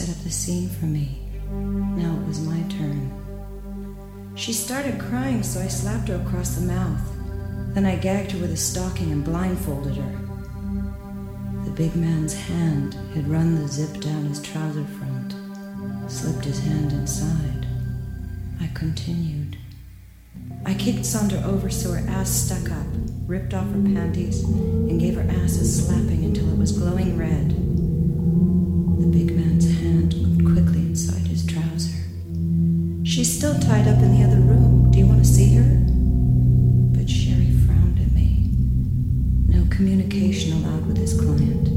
set up the scene for me. Now it was my turn. She started crying, so I slapped her across the mouth. Then I gagged her with a stocking and blindfolded her. The big man's hand had run the zip down his trouser front, slipped his hand inside. I continued. I kicked Sandra over so her ass stuck up, ripped off her panties, and gave her ass a slapping until it was glowing red. Tied up in the other room. Do you want to see her? But Sherry frowned at me. No communication allowed with his client.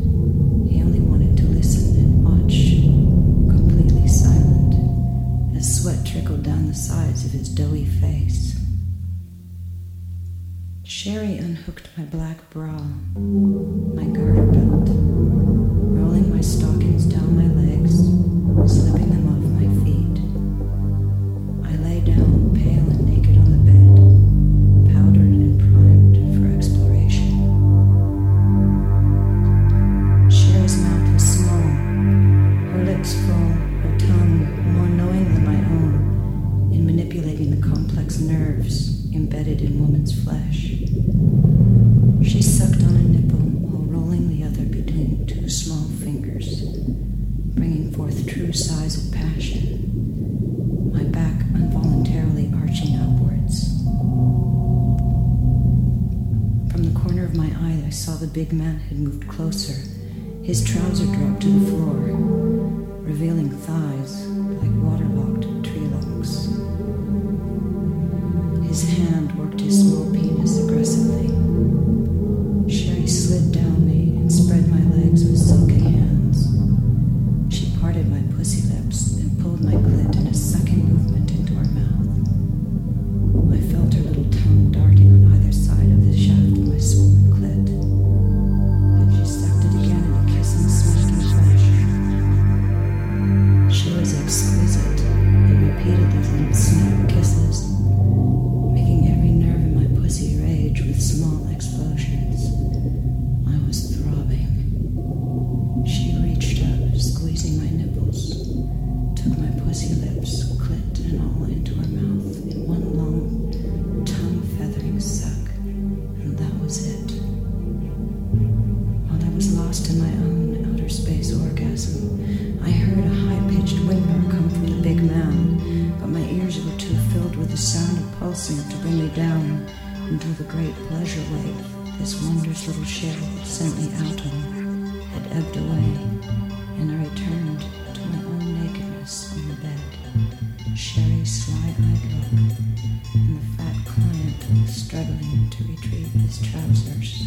He only wanted to listen and watch, completely silent, as sweat trickled down the sides of his doughy face. Sherry unhooked my black bra, my garter belt, rolling my stockings down my legs, bring me down until the great pleasure lake this wondrous little ship sent me out on had ebbed away, and I returned to my own nakedness on the bed, Sherry's sly-eyed look, and the fat client struggling to retrieve his trousers.